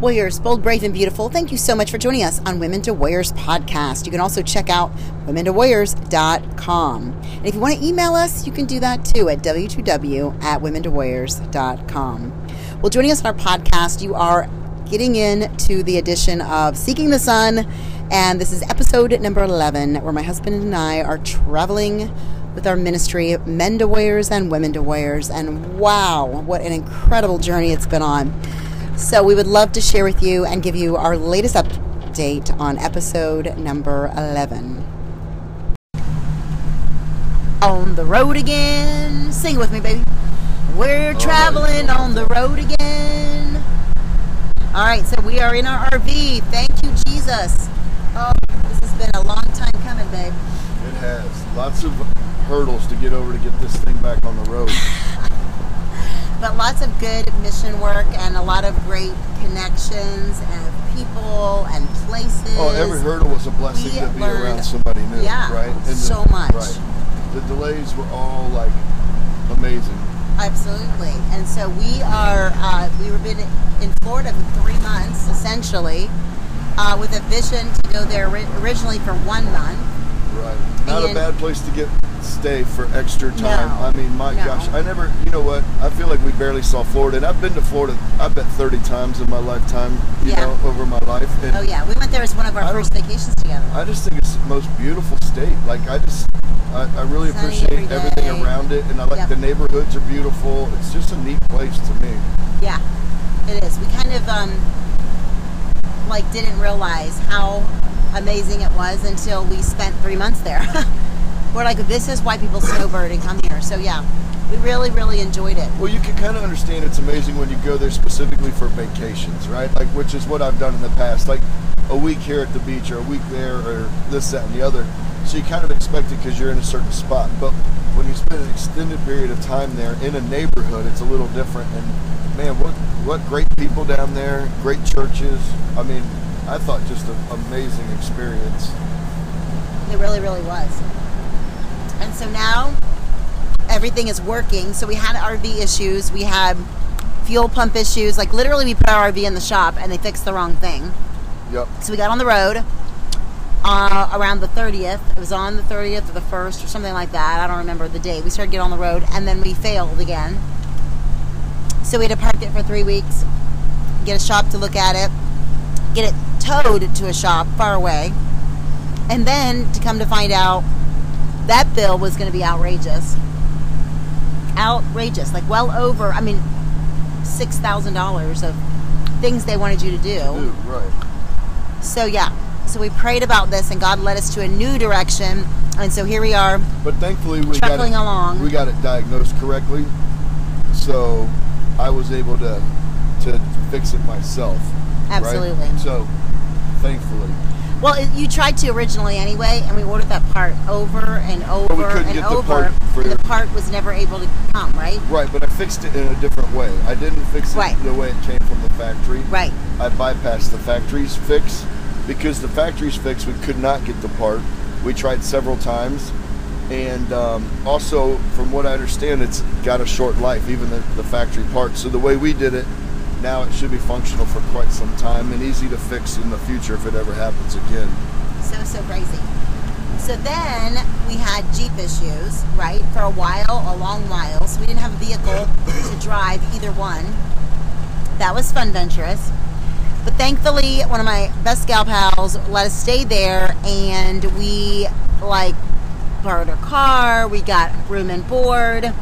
Warriors, bold, brave, and beautiful, thank you so much for joining us on Women to Warriors podcast. You can also check out women womentowarriors.com. And if you want to email us, you can do that too at w2w at womentowarriors.com. Well, joining us on our podcast, you are getting into the edition of Seeking the Sun, and this is episode number 11, where my husband and I are traveling with our ministry, Men to Warriors and Women to Warriors. And wow, what an incredible journey it's been on. So we would love to share with you and give you our latest update on episode number 11. On the road again. Sing with me, baby. We're oh traveling on the road again. All right, so we are in our RV. Thank you, Jesus. Oh, this has been a long time coming, babe. It has. Lots of hurdles to get over to get this thing back on the road. but lots of good mission work and a lot of great connections and people and places. Oh, every hurdle was a blessing We to be learned- around somebody new, Yeah, right? the- so much. Right. The delays were all like amazing. Absolutely. And so we are, uh, we were been in Florida for three months, essentially, uh, with a vision to go there ori- originally for one month. Right. Not And- a bad place to get stay for extra time. No. I mean, my No. gosh, I never. You know what? I feel like we barely saw Florida, and I've been to Florida. I bet thirty times in my lifetime. You Yeah. know, over my life. And Oh, yeah. We went there as one of our I first vacations together. I just think it's the most beautiful state. Like I just, I, I really Sunny appreciate everything around it, and I like Yep. the neighborhoods are beautiful. It's just a neat place to me. Yeah, it is. We kind of um, like didn't realize how amazing it was until we spent three months there. We're like, this is why people snowbird and come here. So yeah, we really, really enjoyed it. Well, you can kind of understand it's amazing when you go there specifically for vacations, right? Like, which is what I've done in the past, like a week here at the beach or a week there or this, that, and the other. So you kind of expect it because you're in a certain spot. But when you spend an extended period of time there in a neighborhood, it's a little different. And man, what what great people down there, great churches. I mean, I thought just an amazing experience. It really, really was. And so now everything is working. So we had RV issues, we had fuel pump issues. Like literally, we put our RV in the shop and they fixed the wrong thing. Yep. So we got on the road uh, around the 30th. It was on the 30th or the 1st or something like that. I don't remember the date. We started getting on the road and then we failed again. So we had to park it for three weeks, get a shop to look at it, get it towed to a shop far away, and then to come to find out that bill was going to be outrageous. Outrageous. Like well over, I mean, $6,000 of things they wanted you to do. Dude, right. So yeah, so we prayed about this, and God led us to a new direction, and so here we are. But thankfully, we got it, along. We got it diagnosed correctly, so I was able to to fix it myself. right? Absolutely. So, thankfully, Well, it, you tried to originally anyway, and we ordered that part over and over But we couldn't and get the over, part for- and the part was never able to come. Right? right. But I fixed it in a different way. I didn't fix it Right. the way it came from the factory. Right. I bypassed the factory's fix because the factory's fix we could not get the part. We tried several times, and um, also from what I understand, it's got a short life, even the, the factory parts. So the way we did it, now it should be functional for quite some time and easy to fix in the future if it ever happens again. So so crazy. So then we had Jeep issues, right? For a while, a long while. So we didn't have a vehicle to drive either one. That was fun, venturous. But thankfully, one of my best gal pals let us stay there, and we like borrowed her car. We got room and board.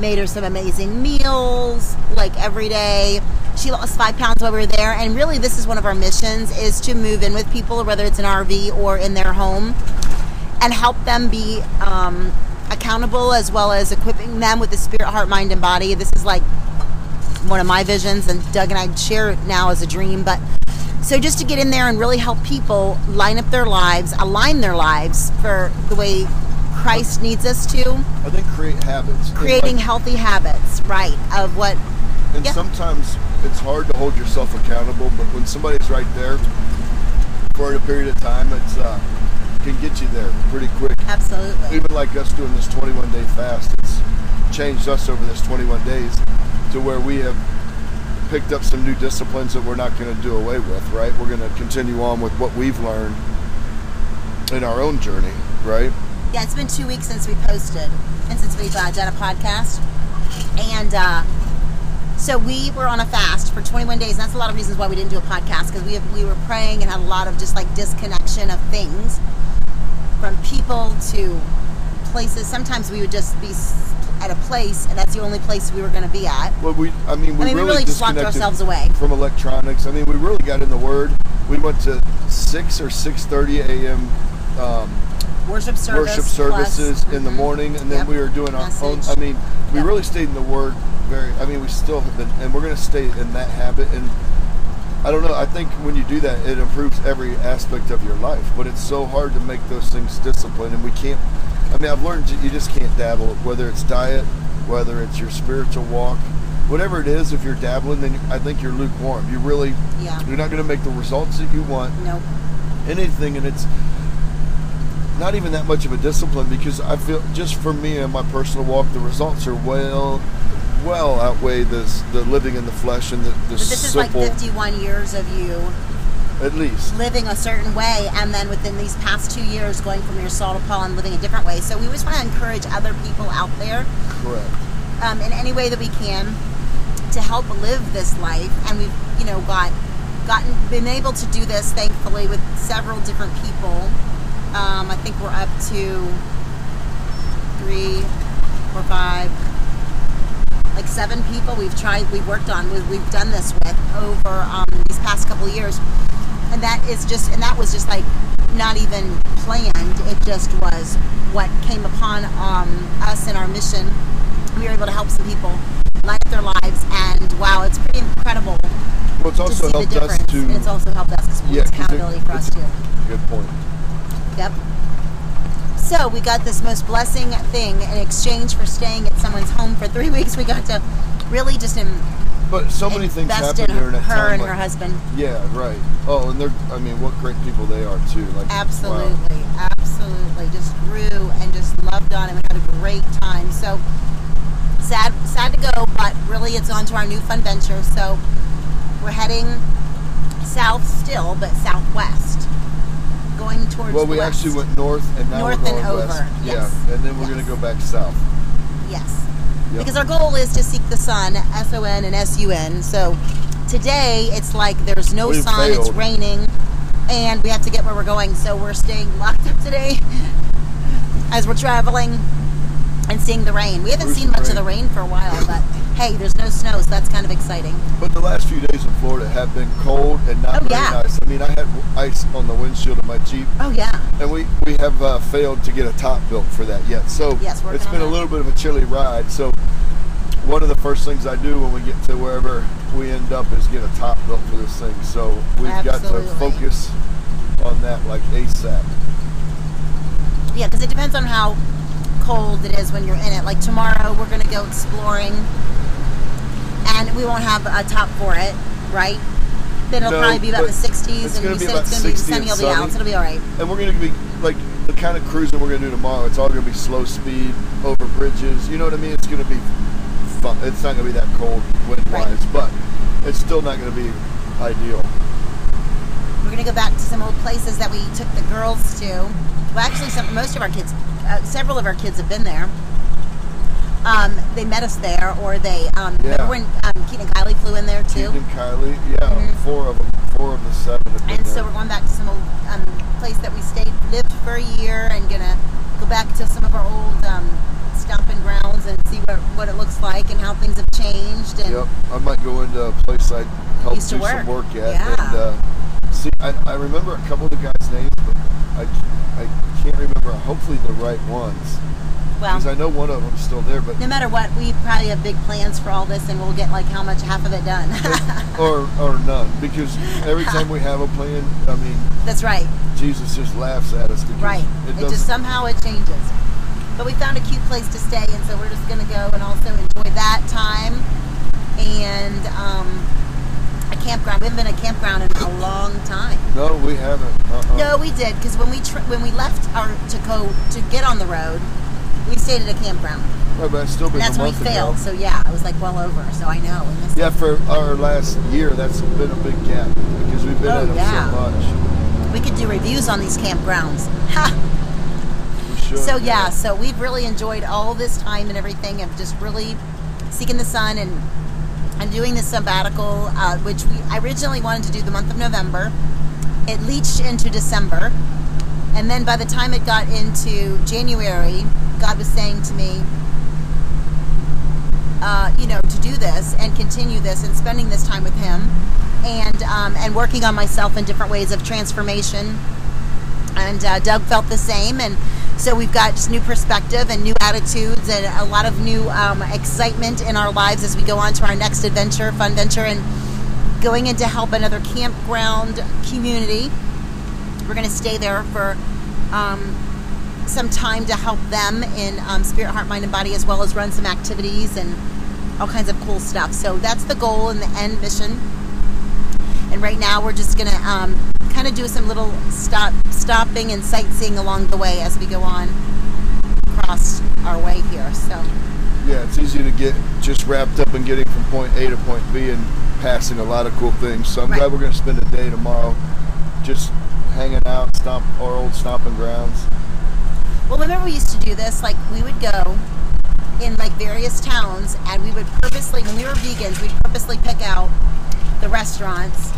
Made her some amazing meals, like every day. She lost five pounds while we were there, and really, this is one of our missions: is to move in with people, whether it's an RV or in their home, and help them be um, accountable, as well as equipping them with the spirit, heart, mind, and body. This is like one of my visions, and Doug and I share it now as a dream. But so just to get in there and really help people line up their lives, align their lives for the way Christ needs us to, I think create habits. Creating like- healthy habits, right? Of what, And yeah. sometimes it's hard to hold yourself accountable, but when somebody's right there for a period of time, it's uh, can get you there pretty quick. Absolutely. Even like us doing this 21 day fast, it's changed us over this 21 days to where we have picked up some new disciplines that we're not going to do away with, right? We're going to continue on with what we've learned in our own journey, right? Yeah, it's been two weeks since we posted and since we've uh, done a podcast. And uh, so we were on a fast for 21 days. And that's a lot of reasons why we didn't do a podcast because we, have- we were praying and had a lot of just like disconnection of things from people to places. Sometimes we would just be at a place and that's the only place we were going to be at. Well, we, I mean, we I mean, we really, really just locked ourselves away. from electronics. I mean, we really got in the Word. We went to six or six thirty a.m. Um, Worship service. worship services plus- in the mhm. morning, and then Yep. we were doing our own. I mean, we Yep. really stayed in the Word. Very. I mean, we still have been, and we're going to stay in that habit. And I don't know. I think when you do that, it improves every aspect of your life. But it's so hard to make those things disciplined, and we can't. I mean, I've learned you just can't dabble. Whether it's diet, whether it's your spiritual walk, whatever it is. If you're dabbling, then I think you're lukewarm. You really, Yeah. you're not going to make the results that you want Nope. anything and it's not even that much of a discipline because I feel just for me and my personal walk the results are well well outweigh this the living in the flesh and the, the But this is like 51 years of you at least living a certain way and then within these past two years going from your Saul to Paul and living a different way. So we always want to encourage other people out there correct um, in any way that we can to help live this life. And we've, you know, got gotten been able to do this thankfully with several different people. Um, I think we're up to three or five, like seven people we've tried, we've worked on, we- we've done this with over um, these past couple of years, and that is just, and that was just like not even planned. It just was what came upon um, us in our mission. We were able to help some people life their lives, and wow, it's pretty incredible well it's to also helped difference. us to and it's also helped us because Yeah, 'cause it- accountability for us too. good point Yep. So we got this most blessing thing in exchange for staying at someone's home for three weeks. We got to really just in, but so many things invest happen in during that her time and like- her husband. yeah right oh and they're I mean what great people they are too like wow. Absolutely, absolutely. Just grew and just loved on it. We had a great time. So sad, sad to go, but really it's on to our new fun venture. So we're heading south still, but southwest, going towards. well we west. actually went north and now North we're and going west over, yeah yes, and then we're yes. going to go back south Yes. Yep. Because our goal is to seek the sun, S O N and S U N. So today it's like there's no We've sun, it's raining, and we have to get where we're going. So we're staying locked up today as we're traveling and seeing the rain. We haven't seen much of the rain for a while, but hey, there's no snow, so that's kind of exciting. But the last few days in Florida have been cold and not Oh, very yeah. nice. I mean, I had ice on the windshield of my Jeep, Oh, yeah. and we we have uh, failed to get a top built for that yet. So Yes, it's been a little bit of a chilly ride. So one of the first things I do when we get to wherever we end up is get a top built for this thing. So we've got to focus on that like ASAP. Yeah, because it depends on how cold it is when you're in it. Like tomorrow, we're going to go exploring, and we won't have a top for it, right? Then it'll No, probably be about but the 60s, it's and gonna we be said about it's going to be 60 sunny. It'll be out, so it'll be all right. And we're going to be like the kind of cruising we're going to do tomorrow. It's all going to be slow speed over bridges. You know what I mean? It's going to be fun. It's not going to be that cold wind wise, Right. but it's still not going to be ideal. We're going to go back to some old places that we took the girls to. Well, actually, some most of our kids, uh, several of our kids have been there. Um, they met us there, or they um, Yeah. remember when um, Keaton and Kylie flew in there too. Keaton and Kylie, yeah, Mhm. four of them, four of the seven have been And so there. we're going back to some old um, place that we stayed, lived for a year, and gonna go back to some of our old um, stomping grounds and see what what it looks like and how things have changed. And Yep, I might go into a place I helped Used to do some work. work at, Yeah. and uh, see. I, I remember a couple of the guys' names, but I, I can't remember. Hopefully, the right ones, well, because I know one of them's still there, but no matter what, we probably have big plans for all this, and we'll get like how much half of it done. or or none because every time we have a plan, I mean, That's right, Jesus just laughs at us right. it It, just somehow it changes. But we found a cute place to stay, and so we're just gonna go and also enjoy that time. And um, a campground. We haven't been a campground in a long time. No, we haven't. Uh-uh. No, we did because when we tr- when we left our to go to get on the road, we stayed at a campground. Right, but it's still been And that's a when we month ago. failed. So yeah, I was like well over. So I know. And this, Yeah, for our last year, that's been a big gap because we've been Oh, at them yeah. so much. we could do reviews on these campgrounds. Ha! We should. So yeah, so we've really enjoyed all this time and everything of just really seeking the sun and and doing this sabbatical, uh, which we I originally wanted to do the month of November. It leached into December, and then by the time it got into January, God was saying to me, uh, you know, to do this and continue this and spending this time with Him, and um, and working on myself in different ways of transformation and uh, Doug felt the same. And so we've got just new perspective and new attitudes and a lot of new um, excitement in our lives as we go on to our next adventure, fun venture, and going in to help another campground community. We're going to stay there for um, some time to help them in um, spirit, heart, mind, and body, as well as run some activities and all kinds of cool stuff. So that's the goal and the end mission. And right now, we're just gonna um, kind of do some little stop, stopping and sightseeing along the way as we go on across our way here. So Yeah, it's easy to get just wrapped up in getting from point A to point B and passing a lot of cool things. So I'm Right. glad we're going to spend a day tomorrow just hanging out, stomp our old stomping grounds. Well, remember we used to do this? Like we would go in like various towns, and we would purposely, when we were vegans, we'd purposely pick out the restaurants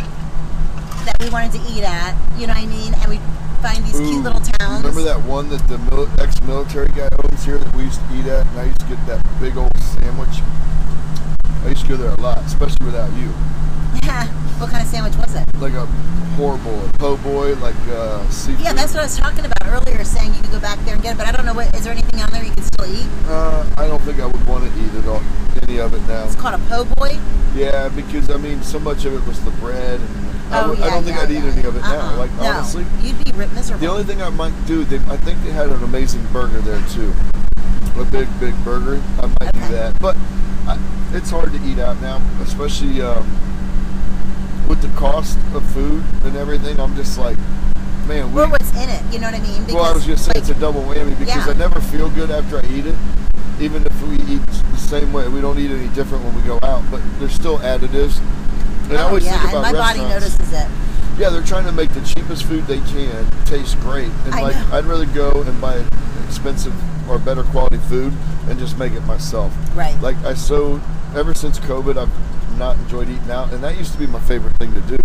that we wanted to eat at. You know what I mean? And we'd find these Ooh, cute little towns. Remember that one that the mil- ex-military guy owns here that we used to eat at, and I used to get that big old sandwich. I used to go there a lot, especially without you. Yeah. what kind of sandwich was it? Like a horrible a po' boy, like uh, seafood. Yeah, that's what I was talking about earlier, saying you could go back there and get it, but I don't know what. Is there anything on there you can still eat? Uh, I don't think I would want to eat it all, any of it now. It's called a po' boy. Yeah, because I mean, so much of it was the bread, and I, Oh would, yeah, I don't think yeah, I'd yeah. eat any of it now. Uh-uh. Like no. honestly, you'd be miserable. the only thing I might do, they, I think they had an amazing burger there too, a big big burger. I might Okay. do that, but I, it's hard to eat out now, especially um, with the cost of food and everything. I'm just like, man, we. what's in it? You know what I mean? well, I was just saying like, it's a double whammy because Yeah. I never feel good after I eat it. Even if we eat the same way, we don't eat any different when we go out, but there's still additives. And I oh always yeah, think about my body notices it. Yeah, they're trying to make the cheapest food they can taste great, and I like know. I'd rather go and buy expensive or better quality food and just make it myself. Right. Like I so ever since COVID, I've not enjoyed eating out, and that used to be my favorite thing to do.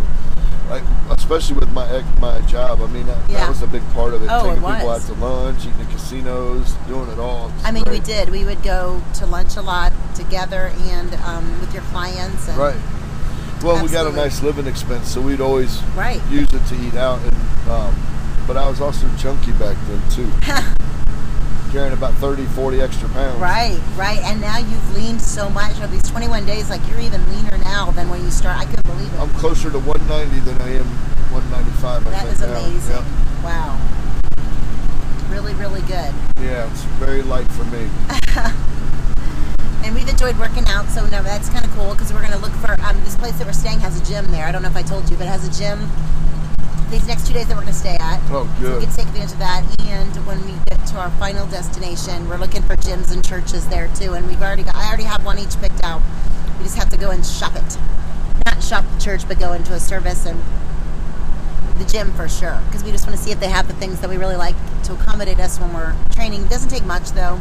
Like especially with my ex- my job, I mean that, Yeah. that was a big part of it. Oh, it Taking people out to lunch, eating at casinos, doing it all. It's I mean, we did. We would go to lunch a lot together and um, with your clients. And, Right. Well, we got a nice living expense, so we'd always Right. use it to eat out. And um, but I was also chunky back then too, carrying about 30, 40 extra pounds. Right, right. And now you've leaned so much over these 21 days. Like you're even leaner now than when you start. I couldn't believe it. I'm closer to 190 than I am 195. I that is now. amazing. Wow. Really, really good. Yeah. yeah, it's very light for me. And we've enjoyed working out, so no, that's kind of cool because we're going to look for um, this place that we're staying has a gym there. I don't know if I told you, but it has a gym. These next two days that we're going to stay at. Oh, So we good. can take advantage of that. And when we get to our final destination, we're looking for gyms and churches there too. And we've already got, I already have one each picked out. We just have to go and shop it. Not shop the church, but go into a service and the gym for sure. Because we just want to see if they have the things that we really like to accommodate us when we're training. It doesn't take much though.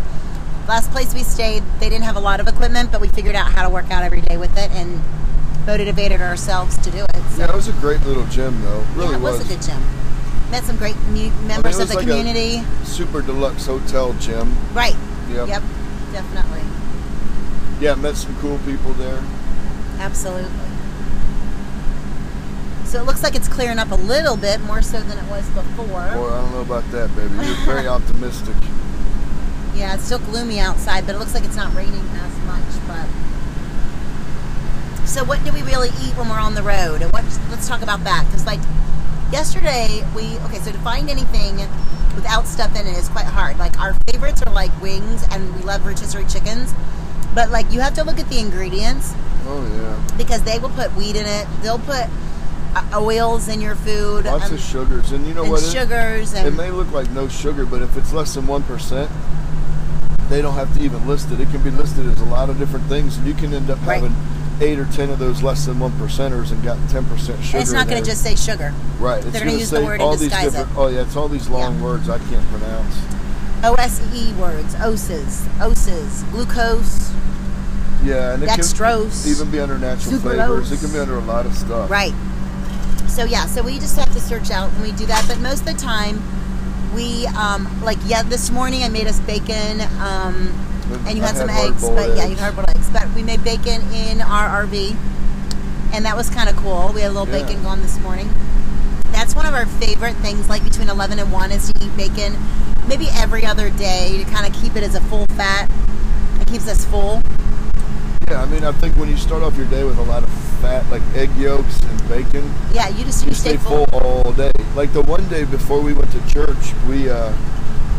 Last place we stayed, they didn't have a lot of equipment, but we figured out how to work out every day with it and motivated ourselves to do it. So. Yeah, it was a great little gym though. Really yeah, it was. a good gym. Met some great mu- I mean, members it of the like community. Super deluxe hotel gym. Right. Yep. Yep. Definitely. Yeah, met some cool people there. Absolutely. So it looks like it's clearing up a little bit more so than it was before. Boy, I don't know about that, baby. You're very optimistic. Yeah, it's still gloomy outside, but it looks like it's not raining as much. But so, what do we really eat when we're on the road? And what? Let's talk about that because, like, yesterday we okay. So to find anything without stuff in it is quite hard. Like our favorites are like wings, and we love rotisserie chickens. But like, you have to look at the ingredients. Oh yeah. because they will put wheat in it. They'll put uh, oils in your food. Lots and, of sugars, and you know and what? It- sugars It and may look like no sugar, but if it's less than one percent, they don't have to even list it. It can be listed as a lot of different things, and you can end up Right. having eight or ten of those less than one percenters and got ten percent sugar. and it's not going to just say sugar. right. It's they're gonna gonna use the say word and all these disguise different. it. Oh yeah, it's all these long Yeah. words I can't pronounce. OSE words, oses, oses, glucose, Yeah, and it dextrose. can even be under natural flavors. It can be under a lot of stuff. Right. So yeah, so we just have to search out when we do that. But most of the time, we um, like yeah. This morning I made us bacon, um, and you I had some had eggs. But yeah, you had hard-boiled eggs. But we made bacon in our RV, and that was kind of cool. We had a little Yeah. bacon going this morning. That's one of our favorite things. Like between eleven and one, is to eat bacon, maybe every other day to kind of keep it as a full fat. It keeps us full. Yeah, I mean, I think when you start off your day with a lot of fat, like egg yolks and bacon, Yeah, you just you you stay stay full all day. Like the one day before we went to church, we uh,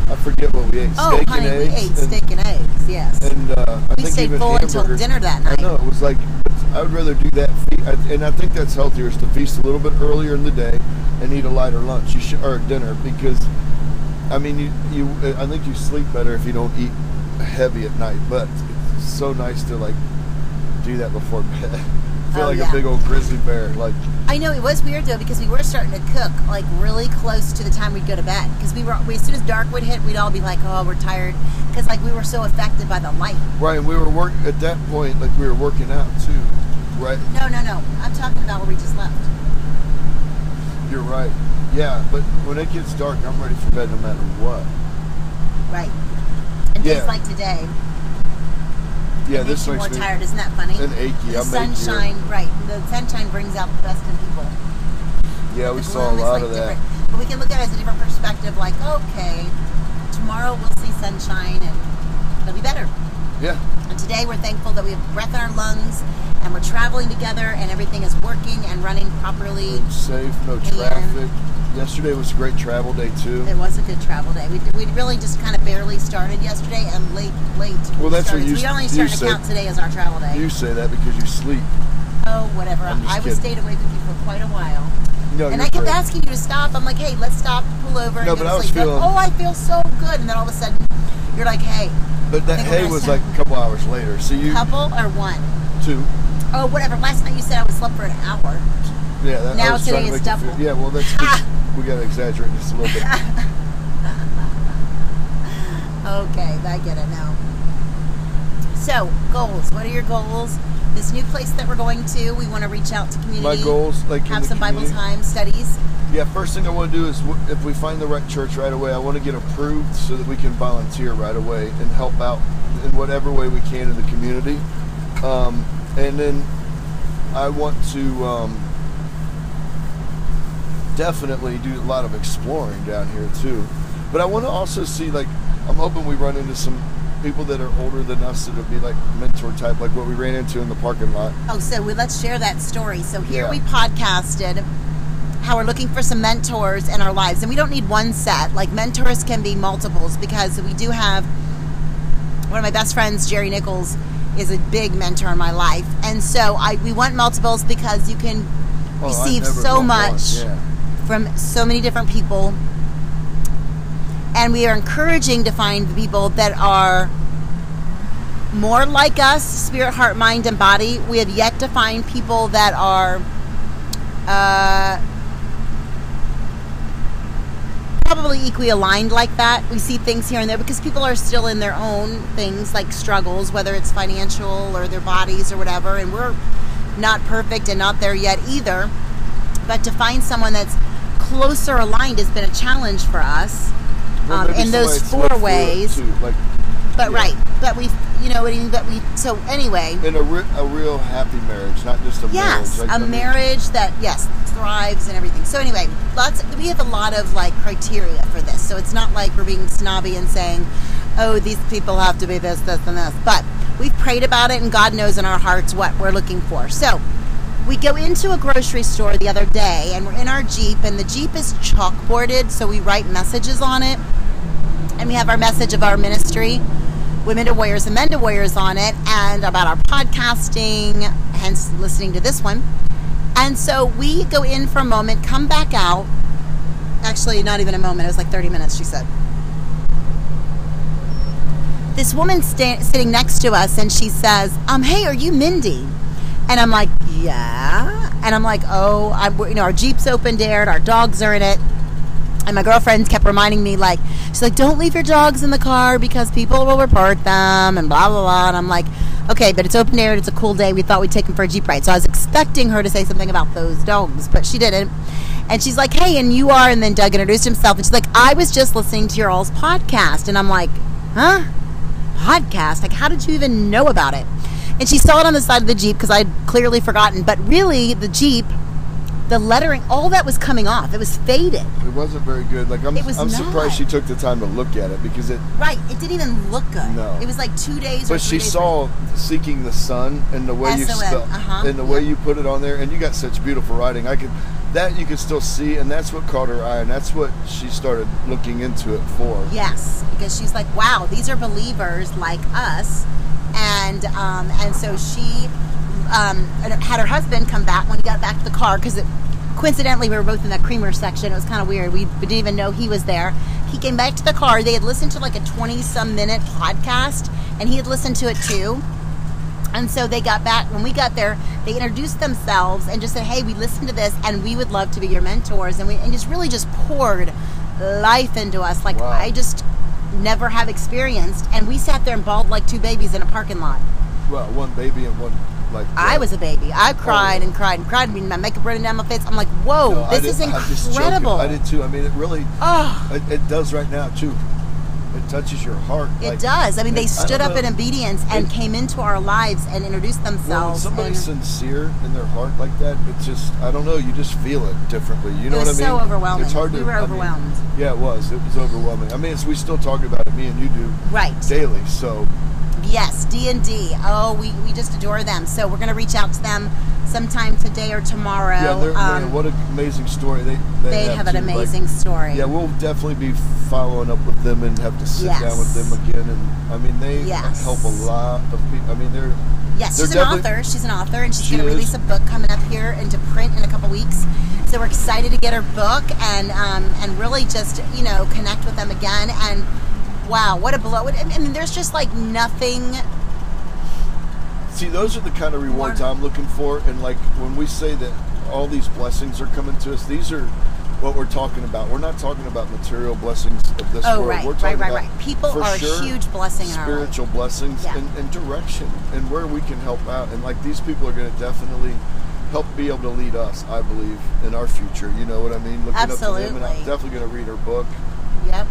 I forget what we ate. Oh, steak honey, and we ate and, steak and eggs. Yes. and uh, I we think stayed full until dinner that night. I know it was like I would rather do that, and I think that's healthier is to feast a little bit earlier in the day and eat a lighter lunch. You should or dinner because, I mean, you you I think you sleep better if you don't eat heavy at night. But it's so nice to like do that before bed. Feel Oh, like yeah. a big old grizzly bear. Like I know it was weird though because we were starting to cook like really close to the time we'd go to bed because we were we, as soon as dark would hit we'd all be like oh we're tired because like we were so affected by the light. right, and we were work at that point like we were working out too. Right, No, no, no. I'm talking about where we just left. you're right. Yeah, but when it gets dark, I'm ready for bed no matter what. Right. And days Yeah. like today, Yeah, this makes more me tired. Isn't that funny? and achy. the I'm achy. sunshine, right? The sunshine brings out the best in people. Yeah, we saw a lot like, of that. But we can look at it as a different perspective. Like, okay, tomorrow we'll see sunshine and it'll be better. Yeah, And today we're thankful that we have breath in our lungs and we're traveling together and everything is working and running properly. safe, no traffic. Yesterday was a great travel day too. It was a good travel day. We, we really just kind of barely started yesterday and late, late. Well, that's what you- So we only you started to count today as our travel day. You say that because you sleep. oh, whatever. I was stayed awake with you for quite a while. No, and I kept great. asking you to stop. I'm like, hey, let's stop, pull over. No, and but go I to was sleep. Like, feeling- oh, I feel so good. And then all of a sudden, you're like, hey, But that I think we're hay gonna was like a couple hours later. So you couple or one? two. Oh, whatever. Last night you said I was slept for an hour. Yeah, that, Now today it's double. feel- Yeah, well, that's Ha! we got to exaggerate just a little bit. Okay, I get it now. So, goals. What are your goals? This new place that we're going to, we want to reach out to community. My goals, like have some Bible time studies. Yeah, first thing I want to do is w- if we find the right church right away, I want to get approved so that we can volunteer right away and help out in whatever way we can in the community. Um, and then I want to um, definitely do a lot of exploring down here too. But I want to also see like I'm hoping we run into some people that are older than us that'll be like mentor type, like what we ran into in the parking lot. Oh, so we, let's share that story. So here Yeah. we podcasted how we're looking for some mentors in our lives, and we don't need one set. Like mentors can be multiples because we do have one of my best friends, Jerry Nichols, is a big mentor in my life, and so I we want multiples because you can Oh, receive so much Yeah. From so many different people. And we are encouraging to find the people that are more like us, spirit, heart, mind, and body. We have yet to find people that are uh, probably equally aligned like that. We see things here and there because people are still in their own things like struggles, whether it's financial or their bodies or whatever. And we're not perfect and not there yet either. But to find someone that's closer aligned has been a challenge for us Well, um, in those four that's lived through it, ways. too, like But Yeah. right, but we, you know what I mean. But we. So anyway, in a, re- a real happy marriage, not just a yes, marriage. Like, a marriage that yes thrives and everything. So anyway, lots. We have a lot of like criteria for this. So it's not like we're being snobby and saying, "Oh, these people have to be this, this, and this." But we've prayed about it, and God knows in our hearts what we're looking for. So we go into a grocery store the other day, and we're in our Jeep, and the Jeep is chalkboarded, so we write messages on it, and we have our message of our ministry. Women to Warriors and Men to Warriors on it, and about our podcasting, hence listening to this one. And so we go in for a moment, come back out. Actually, not even a moment. It was like 30 minutes, she said. This woman sta- sitting next to us, and she says, um, "Hey, are you Mindy?" And I'm like, "Yeah." And I'm like, "Oh, I, you know, our Jeep's open aired, our dogs are in it." And my girlfriends kept reminding me, like, she's like, "Don't leave your dogs in the car because people will report them," and blah blah blah. And I'm like, "Okay, but it's open aired. It's a cool day. We thought we'd take them for a Jeep ride." So I was expecting her to say something about those dogs, but she didn't. And she's like, "Hey, and you are?" And then Doug introduced himself, and she's like, "I was just listening to your all's podcast," and I'm like, "Huh?" podcast. Like, how did you even know about it? And she saw it on the side of the Jeep because I'd clearly forgotten. But really, the Jeep, the lettering, all that was coming off. It was faded. It wasn't very good. Like I'm, It was I'm not. surprised she took the time to look at it because it. Right. It didn't even look good. No. It was like two days. or But she days saw seeking the sun and the way you S-O-N, spell uh-huh, and the way you put it on there, and you got such beautiful writing. I could that you could still see, and that's what caught her eye, and that's what she started looking into it for. Yes, because she's like, wow, these are believers like us, and um, and so she um, had her husband come back when he got back to the car because coincidentally we were both in that creamer section. It was kind of weird. We didn't even know he was there. He came back to the car. They had listened to like a twenty-some minute podcast, and he had listened to it too. And so they got back when we got there. They introduced themselves and just said, "Hey, we listened to this, and we would love to be your mentors." And we and just really just poured life into us, like Wow. I just never have experienced. And we sat there and bawled like two babies in a parking lot. Well, one baby and one like. I was a baby. I oh. cried yeah. and cried and cried. I mean, my makeup running down my face. I'm like, "Whoa, No, I this is I'm just incredible!" I did too. I mean, it really. Oh, It, it does right now too. It touches your heart. it like- does. I mean, they stood up in obedience and It- came into our lives and introduced Well, themselves. somebody's and- sincere in their heart like that, it just, I don't know, you just feel it differently. You know what I mean? so overwhelming. It's hard We to, were I mean, overwhelmed. yeah, it was. It was overwhelming. I mean, it's, we still talk about it, me and you do right. daily. So, Yes, D and D. Oh, we, we just adore them. So we're gonna reach out to them sometime today or tomorrow. yeah, they're, Um, man, what an amazing story. They, they, they have an too. Like, amazing story. yeah, we'll definitely be following up with them and have to sit Yes. down with them again. And I mean, they Yes. help a lot of people. I mean, they're Yes, They're she's an author. She's an author, and she's She going to release a book coming up here into print in a couple weeks. So we're excited to get her book and um, and really just you know connect with them again. And wow, what a blow! I mean, there's just like nothing. See, those are the kind of rewards More- I'm looking for. And like when we say that all these blessings are coming to us, these are what we're talking about. We're not talking about material blessings of this Oh, world. right, we're talking right, about right. People are a huge blessing spiritual blessings Yeah. and, and direction and where we can help out. And like these people are going to definitely help be able to lead us, I believe, in our future. You know what I mean? Looking up to them, and I'm Absolutely. definitely going to read her book. Yep.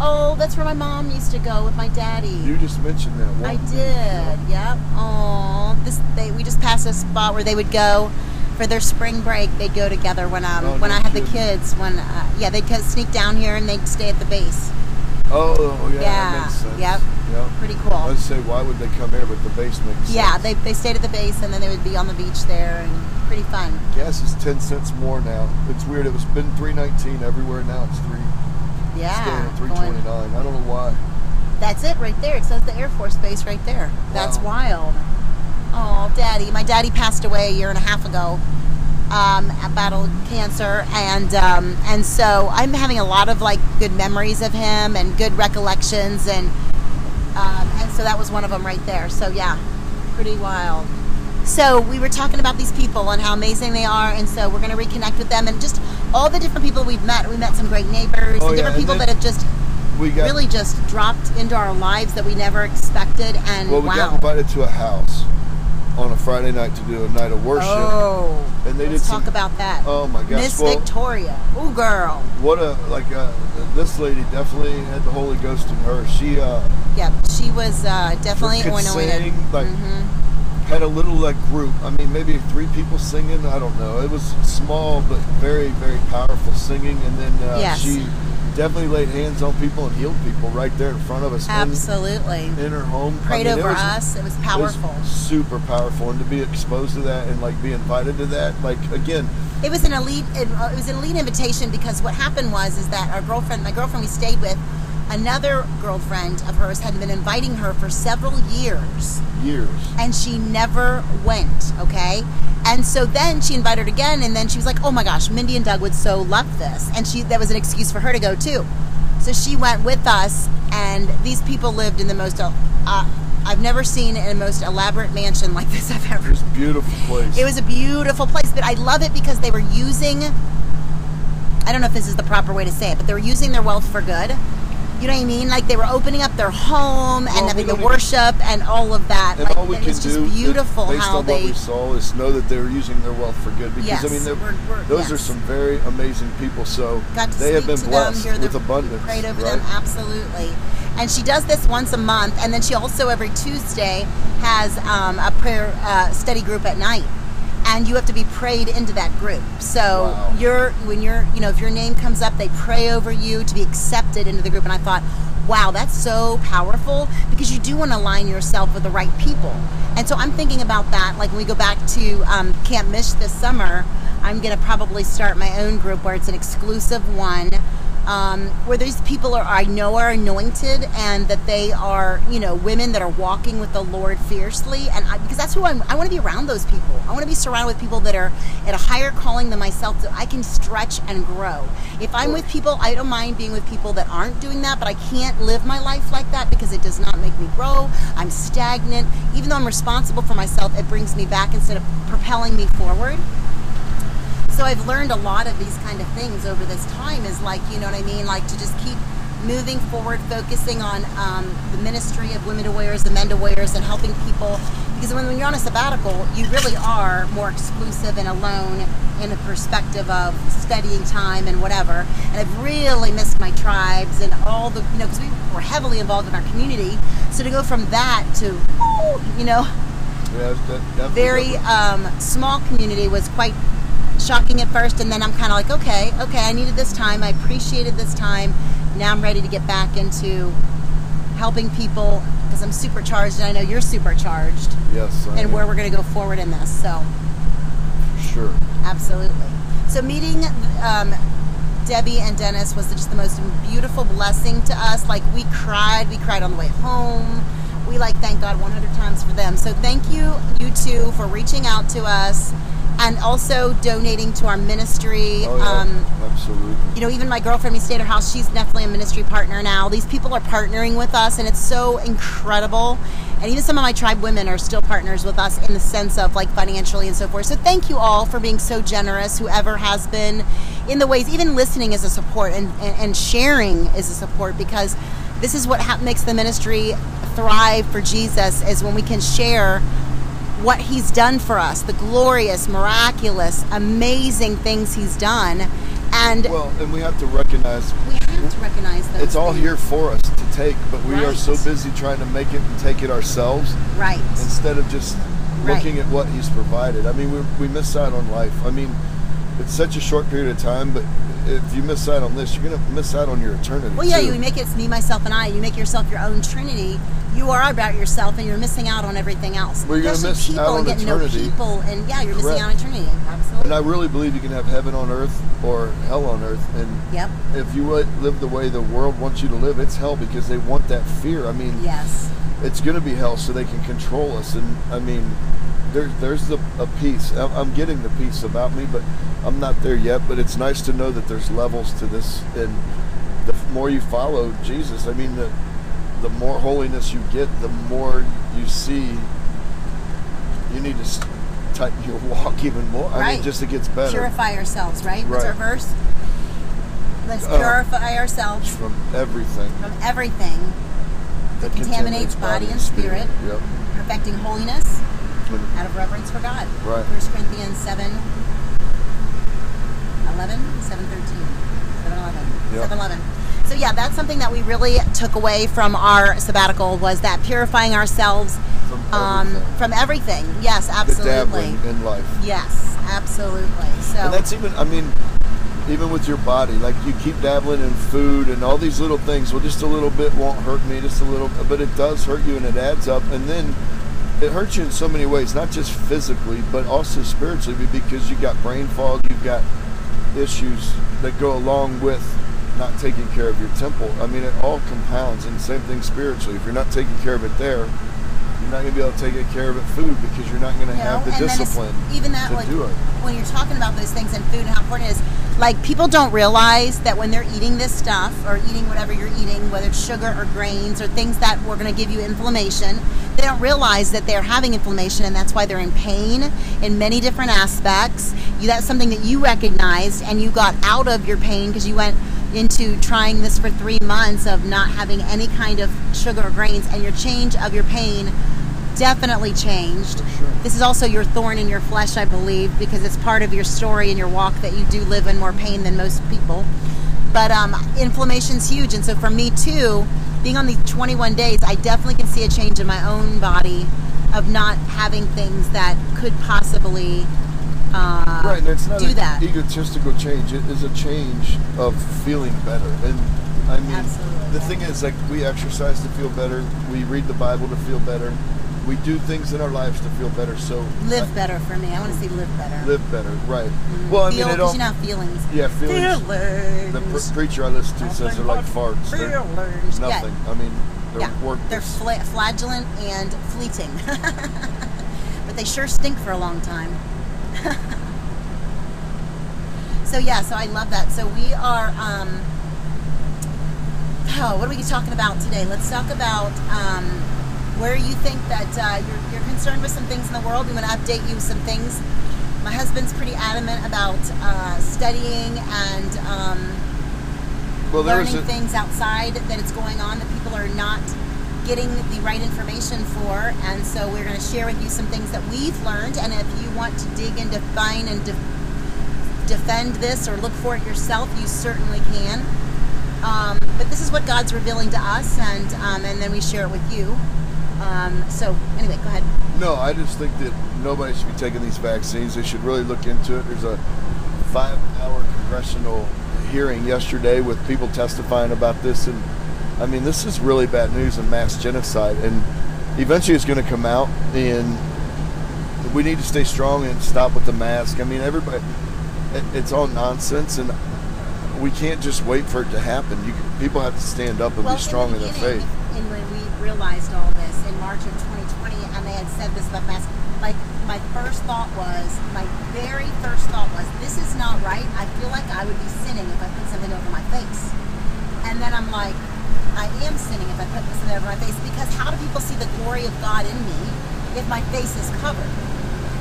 Oh, that's where my mom used to go with my daddy. You just mentioned that. One I did. Yep. Oh, this they we just passed a spot where they would go for their spring break. They'd go together when um Oh, when no I had the kids. When uh, yeah, they'd sneak down here and they'd stay at the base. Oh, yeah, Yeah, that makes sense. yep. Yep. Pretty cool. Was say, why would they come here? But the base makes sense. Yeah, they they stayed at the base and then they would be on the beach there and pretty fun. Gas is ten cents more now. It's weird. It was been three nineteen everywhere. Now it's three. Staying Yeah. at three going- I don't know why. That's it right there. It says the Air Force Base right there. That's wild. Oh, daddy. My daddy passed away a year and a half ago. Um, battled cancer, and um, and so I'm having a lot of like good memories of him and good recollections, and um, and so that was one of them right there. So yeah, pretty wild. So we were talking about these people and how amazing they are, and so we're going to reconnect with them and just all the different people we've met. We met some great neighbors, Oh, and yeah, different and people that have just We got really just dropped into our lives that we never expected and well, we got invited to a house on a Friday night to do a night of worship. oh And they let's did talk some- about that Oh my gosh! miss well, victoria oh girl what a like uh, this lady definitely had the Holy Ghost in her. She uh, yeah she was uh, definitely anointed sing, like Mhm. Had a little like group. I mean, maybe three people singing. I don't know. It was small but very very powerful singing. And then uh, Yes. she definitely laid hands on people and healed people right there in front of us. in- absolutely in her home. I prayed mean, it over was- us it was it was powerful super powerful, and to be exposed to that and like be invited to that, like again, it was an elite it, it was an elite invitation because what happened was is that our girlfriend my girlfriend we stayed with another girlfriend of hers had been inviting her for several years Years. and she never went okay and so then she invited her again and then she was like oh my gosh mindy and doug would so love this and she that was an excuse for her to go too so she went with us and these people lived in the most uh, i've never seen a most elaborate mansion like this i've ever It's a beautiful place. it was a beautiful place, but I love it because they were using I don't know if this is the proper way to say it, but they were using their wealth for good. You know what I mean? Like they were opening up their home and Well, having the worship and all of that. and like all we can just do, beautiful based how on they what we saw, is know that they're using their wealth for good. Because Yes, I mean, we're- we're- those are some very amazing people. So they have been blessed them, hear with their, abundance, prayed over right? them, absolutely. And she does this once a month, and then she also every Tuesday has um, a prayer uh, study group at night, and you have to be prayed into that group. So Wow. you're when you're you know if your name comes up, they pray over you to be accepted into the group. And I thought. Wow, that's so powerful because you do want to align yourself with the right people. And so I'm thinking about that. Like when we go back to um, Camp Mish this summer, I'm going to probably start my own group where it's an exclusive one um, where these people are I know are anointed and that they are you know women that are walking with the Lord fiercely. And I, because that's who I'm, I want to be around those people. I want to be surrounded with people that are at a higher calling than myself so I can stretch and grow. If I'm with people I don't mind being with people that aren't doing that but I can't live my life like that because it does not make me grow. I'm stagnant. Even though I'm responsible for myself it brings me back instead of propelling me forward so I've learned a lot of these kind of things over this time is like, you know what I mean? Like to just keep moving forward, focusing on um, the ministry of women to warriors and men to warriors and helping people. Because when, when you're on a sabbatical, you really are more exclusive and alone in the perspective of studying time and whatever. And I've really missed my tribes and all the, you know, because we were heavily involved in our community. So to go from that to, you know, Yeah, very um, small community was quite shocking at first and then i'm kind of like okay okay i needed this time i appreciated this time. Now i'm ready to get back into helping people because i'm supercharged and i know you're supercharged yes, I and am, where we're going to go forward in this so. Sure. absolutely. So meeting um, debbie and dennis was just the most beautiful blessing to us like we cried we cried on the way home. We like thank god 100 times for them. So thank you you two for reaching out to us and also donating to our ministry Oh yeah, um, absolutely. you know, even my girlfriend, we stayed at her house. She's definitely a ministry partner now. These people are partnering with us, and it's so incredible. And even some of my tribe women are still partners with us in the sense of like financially and so forth. So thank you all for being so generous, whoever has been in the ways, even listening is a support and, and, and sharing is a support because this is what ha- makes the ministry thrive for Jesus is when we can share what he's done for us, the glorious, miraculous, amazing things he's done. And Well, and we have to recognize we have to recognize those. it's all things. here for us to take, but we are so busy trying to make it and take it ourselves Right. instead of just Right. looking at what he's provided. I mean, we, we miss out on life. I mean, it's such a short period of time, but if you miss out on this, you're going to miss out on your eternity. Well, yeah, too. you make it me, myself, and I. You make yourself your own Trinity. You are about yourself, and you're missing out on everything else. Well, you're gonna miss people out and on getting eternity. know people, and yeah, you're missing out on eternity. Absolutely. And I really believe you can have heaven on earth or hell on earth. And yep. if you live the way the world wants you to live, it's hell because they want that fear. I mean, Yes. it's going to be hell so they can control us. And I mean, there, there's the, a peace. I'm, getting the peace about me, but I'm not there yet. But it's nice to know that there's levels to this. And the more you follow Jesus, I mean, the, the more holiness you get, the more you see you need to tighten your walk even more. I Right. mean, just it gets better. Purify ourselves. Right. What's Right. our verse? Let's Uh, purify ourselves from everything from everything that contaminates body and spirit, Yep. perfecting holiness And- out of reverence for God. Right. 1 Corinthians 7, 11, 7, 13, 7, 11, Yep. 7, 11. So yeah, that's something that we really took away from our sabbatical was that purifying ourselves From um, everything. from everything. Yes, The absolutely. dabbling in life. Yes, absolutely. So And that's even, I mean, even with your body, like you keep dabbling in food and all these little things. Well, just a little bit won't hurt me, just a little, but it does hurt you and it adds up. And then it hurts you in so many ways, not just physically, but also spiritually because you got brain fog, you've got issues that go along with not taking care of your temple. I mean, it all compounds, and same thing spiritually. If you're not taking care of it there, not going to be able to take care of it food because you're not going to You know, have the and discipline even that to like do it. when you're talking about those things and food and how important it is like people don't realize that when they're eating this stuff or eating whatever you're eating whether it's sugar or grains or things that were going to give you inflammation they don't realize that they're having inflammation and that's why they're in pain in many different aspects you, that's something that you recognized and you got out of your pain because you went into trying this for three months of not having any kind of sugar or grains and your change of your pain definitely changed. sure. This is also your thorn in your flesh, I believe, because it's part of your story and your walk that you do live in more pain than most people. But um, inflammation's huge, and so for me too, being on these 21 days, I definitely can see a change in my own body of not having things that could possibly uh, Right, and it's not do an that. egotistical change. It is a change of feeling better. And I mean, Absolutely. the thing is, like, we exercise to feel better. We read the Bible to feel better. We do things in our lives to feel better. So Live better for me. I want to see live better. live better, right? Well, I Feel, mean, it all. you know feelings. yeah, feelings. Feelings. The pre- preacher I listen to says they're like farts. They're Feelings. Yeah. nothing. I mean, they're yeah, worthless. they're fla- flagellant and fleeting, but they sure stink for a long time. so yeah, so I love that. So we are. Um, oh, what are we talking about today? Let's talk about um, where you think that uh, you're, you're concerned with some things in the world. We want to update you with some things. My husband's pretty adamant about uh, studying and. Um, well, there learning a, things outside that it's going on that people are not getting the right information for and so we're going to share with you some things that we've learned and if you want to dig and define and de- defend this or look for it yourself you certainly can um, but this is what god's revealing to us and um, and then we share it with you um, so anyway go ahead No, I just think that nobody should be taking these vaccines. They should really look into it. There's a five hour congressional hearing yesterday with people testifying about this. And I mean, this is really bad news and mass genocide. And eventually it's going to come out. And we need to stay strong and stop with the mask. I mean, everybody, it, it's all nonsense. And we can't just wait for it to happen. You, people have to stand up and well, be strong in, in the their beginning, faith. Realized all this in March of 2020, and they had said this about mask, like my first thought was, my very first thought was, this is not right. I feel like I would be sinning if I put something over my face. And then I'm like, I am sinning if I put something over my face because how do people see the glory of God in me if my face is covered?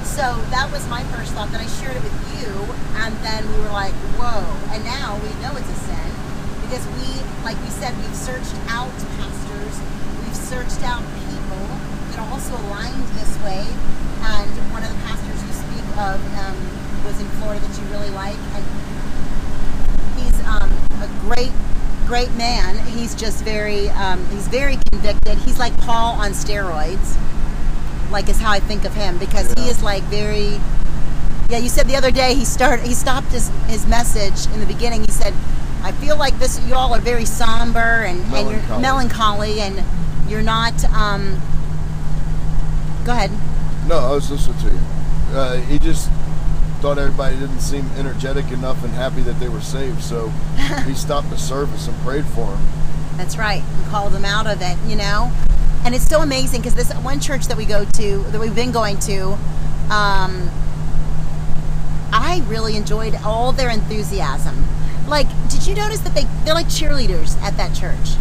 So that was my first thought. Then I shared it with you, and then we were like, whoa. And now we know it's a sin because we, like we said, we've searched out searched out people that are also aligned this way. And one of the pastors you speak of um, was in Florida that you really like. And he's um, a great great man he's just very um, he's very convicted he's like paul on steroids like is how i think of him because he is like very yeah you said the other day he started he stopped his, his message in the beginning he said i feel like this you all are very somber and, and you're Melancholy. melancholy and you're not um, go ahead No, I was listening to you. Uh, he just thought everybody didn't seem energetic enough and happy that they were saved, so he stopped the service and prayed for them. That's right. And called them out of it, you know? And it's so amazing because this one church that we go to, that we've been going to, um, I really enjoyed all their enthusiasm. Like, did you notice that they, they're like cheerleaders at that church?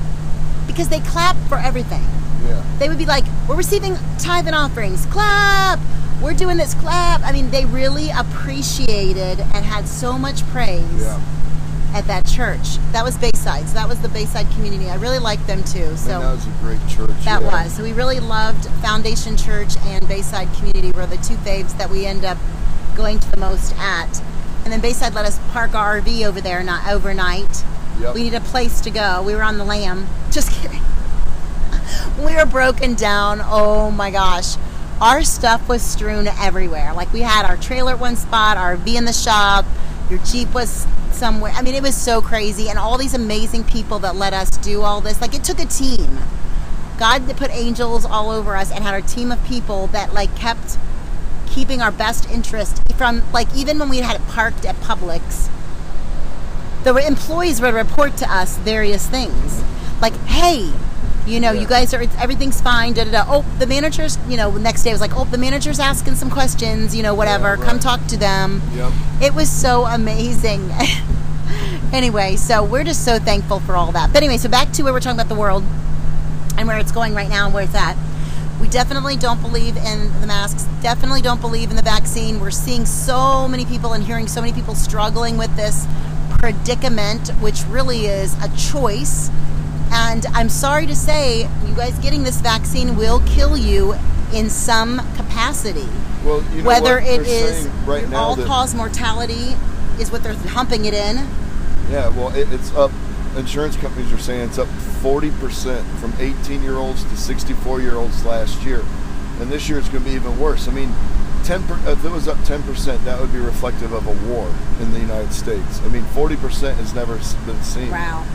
Because they clap for everything. Yeah. They would be like, we're receiving tithe and offerings, clap! We're doing this, clap! I mean, they really appreciated and had so much praise Yeah. at that church. That was Bayside. So that was the Bayside community. I really liked them too. Man, So that was a great church. that yeah. was. So we really loved Foundation Church and Bayside Community were the two faves that we end up going to the most at. And then Bayside let us park our RV over there not overnight. Yep. We needed a place to go. We were on the lam. Just kidding. we were broken down. Oh my gosh. Our stuff was strewn everywhere. Like we had our trailer at one spot, our RV in the shop, your Jeep was somewhere. I mean, it was so crazy. And all these amazing people that let us do all this. Like it took a team. God put angels all over us and had our team of people that like kept keeping our best interest from like even when we had it parked at Publix the employees would report to us various things, like, "Hey, you know, Yeah. you guys are it's, everything's fine." Da da da. Oh, the managers, you know, the next day was like, "Oh, the manager's asking some questions. You know, whatever. Yeah, Come talk to them." Yep. It was so amazing. anyway, so we're just so thankful for all that. But anyway, so back to where we're talking about the world and where it's going right now and where it's at. We definitely don't believe in the masks, definitely don't believe in the vaccine. We're seeing so many people and hearing so many people struggling with this predicament, which really is a choice. And I'm sorry to say, you guys getting this vaccine will kill you in some capacity Well, you know whether it is right now all cause mortality is what they're humping it in. Yeah, well, it, it's up. Insurance companies are saying it's up 40% from 18 year olds to 64 year olds last year. And this year it's going to be even worse. I mean, 10 per, if it was up 10%, that would be reflective of a war in the United States. I mean, 40% has never been seen. Wow.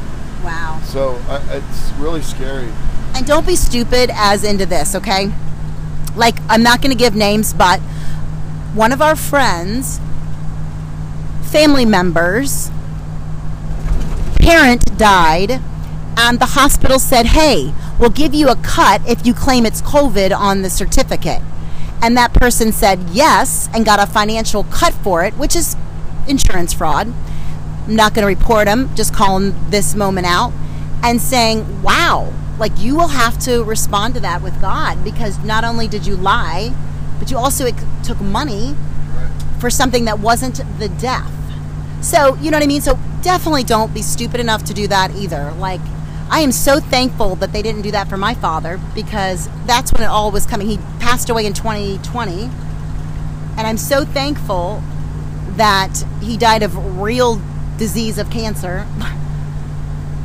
Wow. So I, it's really scary. And don't be stupid as into this, okay? Like, I'm not going to give names, but one of our friends, family members, parent died, and the hospital said, hey, we'll give you a cut if you claim it's COVID on the certificate. And that person said yes and got a financial cut for it, which is insurance fraud. I'm not going to report him, just call calling this moment out and saying, wow, like you will have to respond to that with God because not only did you lie, but you also took money for something that wasn't the death. So, you know what I mean? So, definitely don't be stupid enough to do that either. Like, I am so thankful that they didn't do that for my father because that's when it all was coming. He passed away in 2020. And I'm so thankful that he died of real disease of cancer.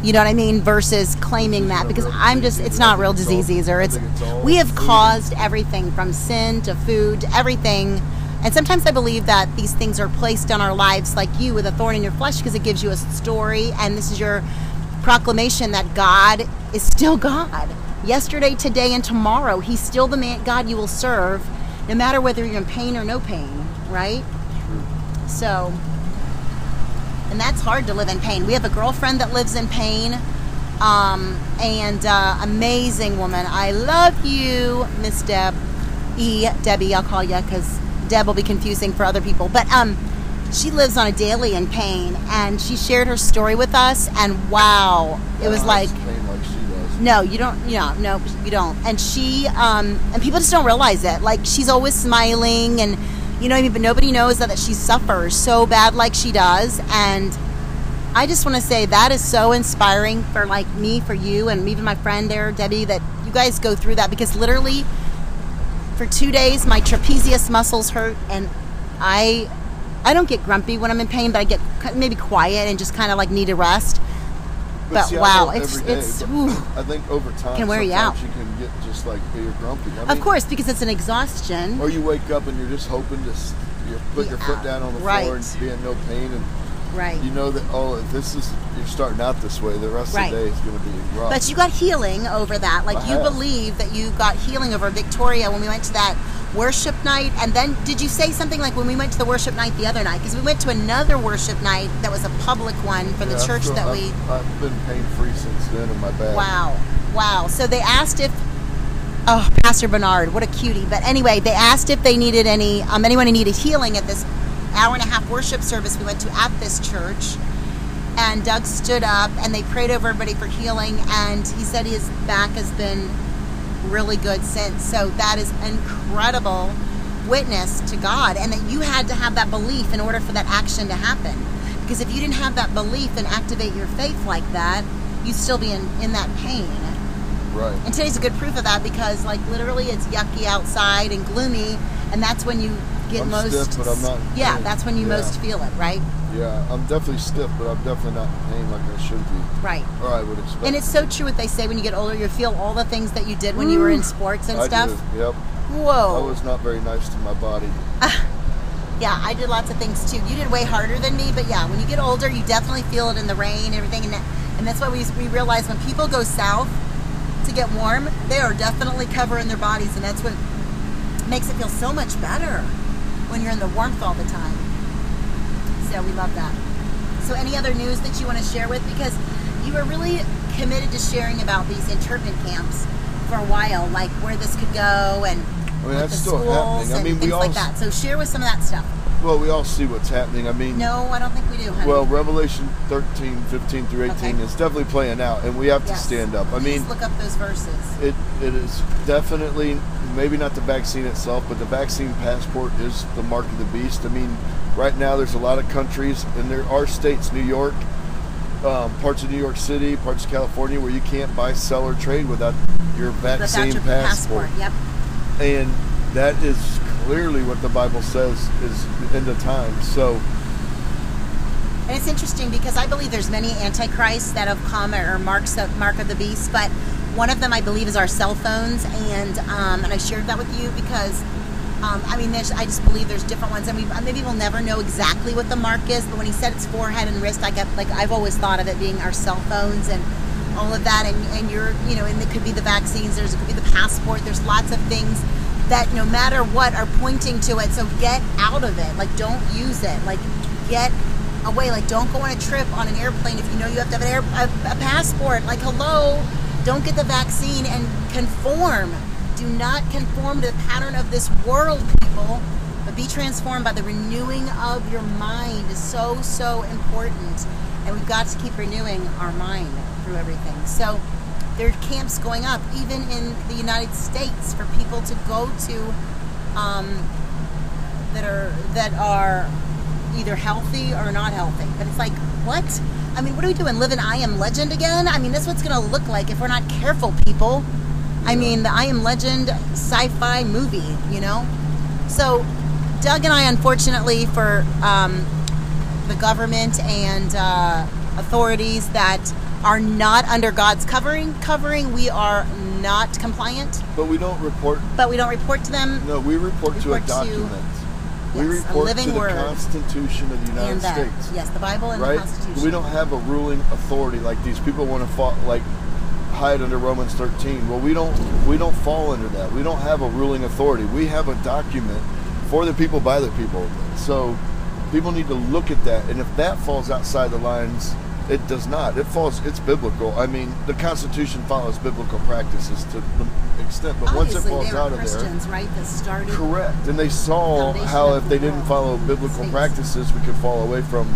You know what I mean? Versus claiming that because I'm just, it's not real disease either. It's, we have caused everything from sin to food to everything. And sometimes I believe that these things are placed on our lives like you with a thorn in your flesh because it gives you a story and this is your proclamation that God is still God. Yesterday, today, and tomorrow, He's still the man, God you will serve, no matter whether you're in pain or no pain, right? So, and that's hard to live in pain. We have a girlfriend that lives in pain, um, and uh, amazing woman. I love you, Miss Deb. E. Debbie, I'll call you because Deb will be confusing for other people. But um, she lives on a daily in pain, and she shared her story with us, and wow, it was like no, you don't. Know, no, you don't. And she, um, and people just don't realize it. Like she's always smiling, and you know, I mean, but nobody knows that, that she suffers so bad, like she does. And I just want to say that is so inspiring for like me, for you, and even my friend there, Debbie, that you guys go through that because literally, for two days, my trapezius muscles hurt, and I, I don't get grumpy when I'm in pain, but I get maybe quiet and just kind of like need a rest. But see, wow, it's- day, it's-. I think over time, Can wear you out. you can get just like you're grumpy. I Of course, because it's an exhaustion. Or you wake up and you're just hoping to you put your foot down on the right. floor and be in no pain, and Right. you know that oh, if this is you're starting out this way, the rest Right. of the day is going to be rough. But you got healing over that. Like I you have. believe that you got healing over Victoria when we went to that worship night. And then did you say something like when we went to the worship night the other night? Because we went to another worship night that was a public one for the Yeah, I've church still- that I've, we. I've been pain free since then in my back. Wow. Wow. So they asked if. Oh, Pastor Bernard, what a cutie. But anyway, they asked if they needed any, um, anyone who needed healing at this hour and a half worship service we went to at this church. And Doug stood up and they prayed over everybody for healing. And he said his back has been really good since. So that is incredible witness to God. And that you had to have that belief in order for that action to happen. Because if you didn't have that belief and activate your faith like that, you'd still be in, in that pain. Right. And today's a good proof of that because, like, literally it's yucky outside and gloomy, and that's when you get I'm most. stiff, but I'm not Yeah, pain. that's when you Yeah. most feel it, right? Yeah, I'm definitely stiff, but I'm definitely not in pain like I should be, Right. or I would expect. And it's so true what they say when you get older, you feel all the things that you did when you were in mm. sports and I stuff. do. Yep. Whoa. I was not very nice to my body. Yeah, I did lots of things too. You did way harder than me, but yeah, when you get older, you definitely feel it in the rain and everything. And, that, and that's why we, we realize when people go south to get warm, they are definitely covering their bodies. And that's what makes it feel so much better when you're in the warmth all the time. So we love that. So, any other news that you want to share with? Because you were really committed to sharing about these internment camps for a while, like where this could go and I mean, that's the still schools happening. I and mean, we all like that. So, share with some of that stuff. Well, we all see what's happening. I mean, No, I don't think we do. Honey. well, Revelation 13, 15 through 18 Okay. is definitely playing out, and we have to stand up. I Please mean, look up those verses. it, it is definitely maybe not the vaccine itself, but the vaccine passport is the mark of the beast. I mean, right now there's a lot of countries, and there are states, New York, um, parts of New York City, parts of California, where you can't buy, sell, or trade without your Without vaccine your passport. passport. Yep. and that is clearly what the Bible says is in the end of time. So, And it's interesting because I believe there's many antichrists that have come or marks of, mark of the beast, but one of them I believe is our cell phones, and um, and I shared that with you because um, I mean I just believe there's different ones, and we maybe we'll never know exactly what the mark is, but when he said it's forehead and wrist, I got like I've always thought of it being our cell phones and all of that, and and you're you know, and it could be the vaccines, there's it could be the passport, there's lots of things that no matter what are pointing to it. So get out of it, like don't use it, like get away. Like, don't go on a trip on an airplane if you know you have to have an air, a, a passport. Like, hello, don't get the vaccine and conform. Do not conform to the pattern of this world, people, but be transformed by the renewing of your mind is so, so important. And we've got to keep renewing our mind through everything. So, there are camps going up, even in the United States, for people to go to um, that are that are either healthy or not healthy. But it's like, what? I mean, what are we doing? Live an I Am Legend again? I mean, that's what it's going to look like if we're not careful, people. I mean, the I Am Legend sci-fi movie, you know. So, Doug and I, unfortunately, for um, the government and uh, authorities that are not under God's covering, covering, we are not compliant. but we don't report. But we don't report to them No, we report, to a Report to- document. We Yes, a report living to the word. Constitution of the uh, United and that. States. Yes, the Bible and right? the Constitution. We don't have a ruling authority like these people want to fall, like hide under Romans 13. Well, we don't we don't fall under that. We don't have a ruling authority. We have a document for the people by the people. So people need to look at that, and if that falls outside the lines, it does not. It falls. It's biblical. I mean, the Constitution follows biblical practices to the extent, but once it falls out of there, Christians, right? That started. Correct. And they saw how if the they didn't follow biblical practices, we could fall away from,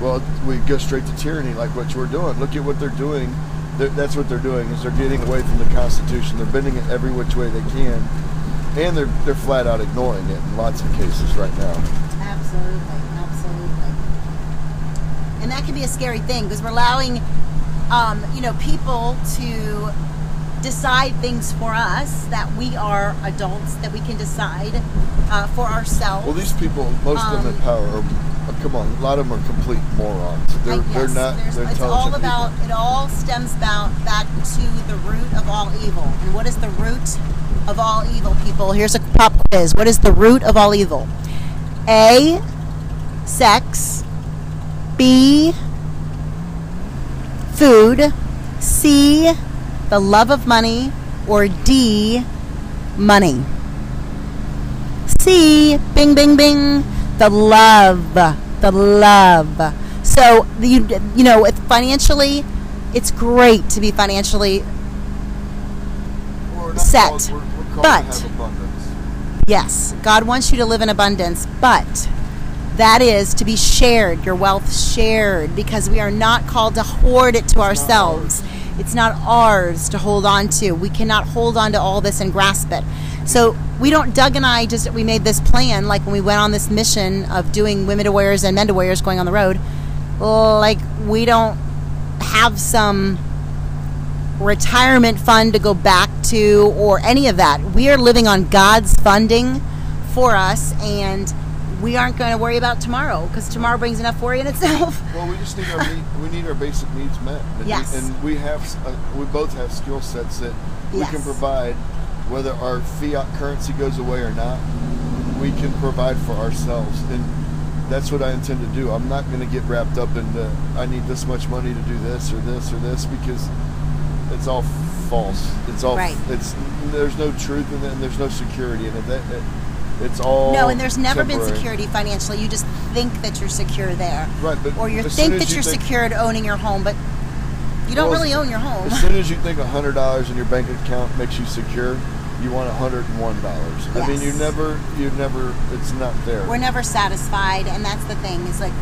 well, we go straight to tyranny like what you were doing. Look at what they're doing. They're, that's what they're doing is they're getting away from the Constitution. They're bending it every which way they can. And they're, they're flat out ignoring it in lots of cases right now. Absolutely. And that can be a scary thing because we're allowing, um, you know, people to decide things for us that we are adults that we can decide uh, for ourselves. Well, these people, most of them Um, in power, are, uh, come on, a lot of them are complete morons. They're, I- they're not, they're it's all about people. it all stems about back to the root of all evil and what is the root of all evil people here's a pop quiz what is the root of all evil a sex b food c the love of money or d money C, bing, bing, bing, the love, the love. So you you know, financially, it's great to be financially set, called- we're- we're but- yes. God wants you to live in abundance, but that is to be shared, your wealth shared, because we are not called to hoard it to ourselves. It's not ours to hold on to. We cannot hold on to all this and grasp it. So we don't. Doug and I just we made this plan like when we went on this mission of doing women to warriors and men to warriors going on the road. Like we don't have some retirement fund to go back to or any of that. We are living on God's funding for us, and we aren't going to worry about tomorrow because tomorrow brings enough worry in itself. Well, we just need our need, we need our basic needs met. And we- Yes. and we have uh, we both have skill sets that we can provide, whether our fiat currency goes away or not. We can provide for ourselves, and that's what I intend to do. I'm not going to get wrapped up in the I need this much money to do this or this or this because it's all false. It's all Right. it's there's no truth in it, and there's no security in it. That, that It's all No, and there's never been security financially. You just think that you're secure there. Right, but Or you think that you you're think- secure at owning your home, but you don't Well, really own your home. As soon as you think hundred dollars in your bank account makes you secure, you want hundred and one dollars. I mean, you never, you never, it's not there. We're never satisfied, and that's the thing. Is like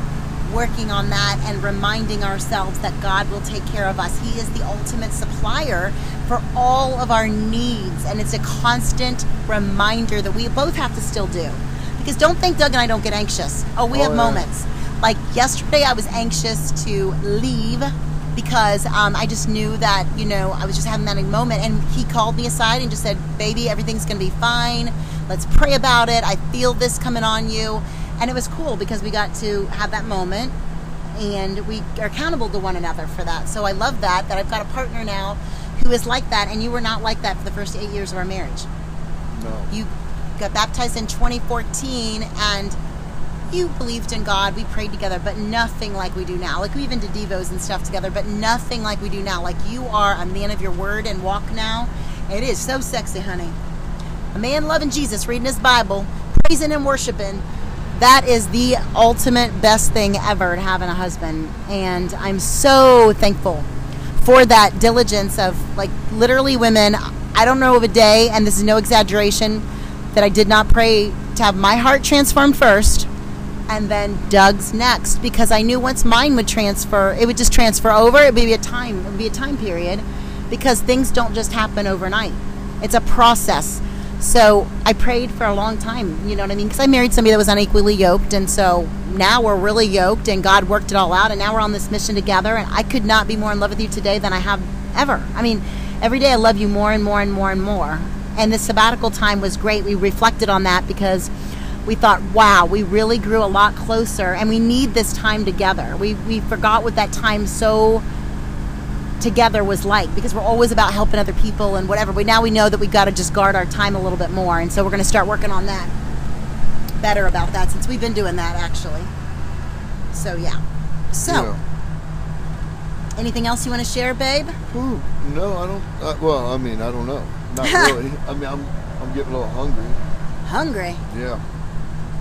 working on that and reminding ourselves that God will take care of us. He is the ultimate supplier for all of our needs, and it's a constant reminder that we both have to still do. Because don't think Doug and I don't get anxious. Oh, we Oh, have yeah. moments. Like yesterday, I was anxious to leave because um, I just knew that you know I was just having that moment, and he called me aside and just said, "Baby, everything's gonna be fine. Let's pray about it. I feel this coming on you." And it was cool because we got to have that moment and we are accountable to one another for that. So I love that that I've got a partner now who is like that and you were not like that for the first 8 years of our marriage. no. You got baptized in 2014 and you believed in God. We prayed together, but nothing like we do now. Like we even did devos and stuff together, but nothing like we do now. Like you are a man of your word and walk now. It is so sexy, honey. A man loving Jesus, reading his Bible, praising and worshiping. That is the ultimate best thing ever to having a husband. And I'm so thankful for that diligence of like literally women. I don't know of a day, and this is no exaggeration, that I did not pray to have my heart transformed first and then Doug's next because I knew once mine would transfer, it would just transfer over. It would be a time, it would be a time period because things don't just happen overnight. It's a process. So I prayed for a long time, you know what I mean? Because I married somebody that was unequally yoked, and so now we're really yoked, and God worked it all out, and now we're on this mission together. And I could not be more in love with you today than I have ever. I mean, every day I love you more and more and more and more. And this sabbatical time was great. We reflected on that because we thought, wow, we really grew a lot closer, and we need this time together. We we forgot what that time so together was like because we're always about helping other people and whatever. But now we know that we've got to just guard our time a little bit more, and so we're going to start working on that better about that since we've been doing that actually. So yeah. So Yeah. anything else you want to share, babe? Ooh, no, I don't. Uh, well, I mean, I don't know. Not really. I mean, I'm, I'm getting a little hungry. Hungry. Yeah,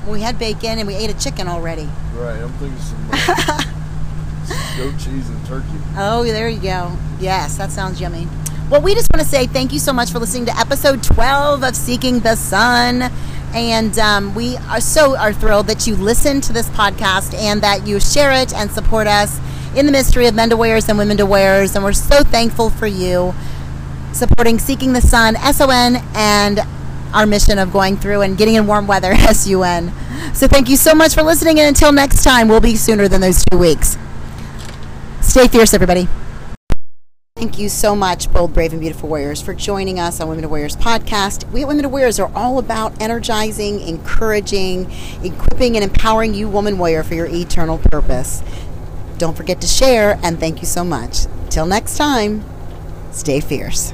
We had bacon and we ate a chicken already. right. I'm thinking some uh, goat cheese and turkey. Oh, there you go. Yes, that sounds yummy. Well, we just want to say thank you so much for listening to episode 12 of Seeking the Sun. And um, we are so are thrilled that you listen to this podcast and that you share it and support us in the mystery of men to warriors and women to warriors. And we're so thankful for you supporting Seeking the Sun, S-O-N, and our mission of going through and getting in warm weather, S-U-N. So thank you so much for listening. And until next time, we'll be sooner than those two weeks. Stay fierce, everybody. Thank you so much, bold, brave, and beautiful warriors, for joining us on Women to Warriors podcast. We at Women to Warriors are all about energizing, encouraging, equipping, and empowering you, woman warrior, for your eternal purpose. Don't forget to share, and thank you so much. Till next time, stay fierce.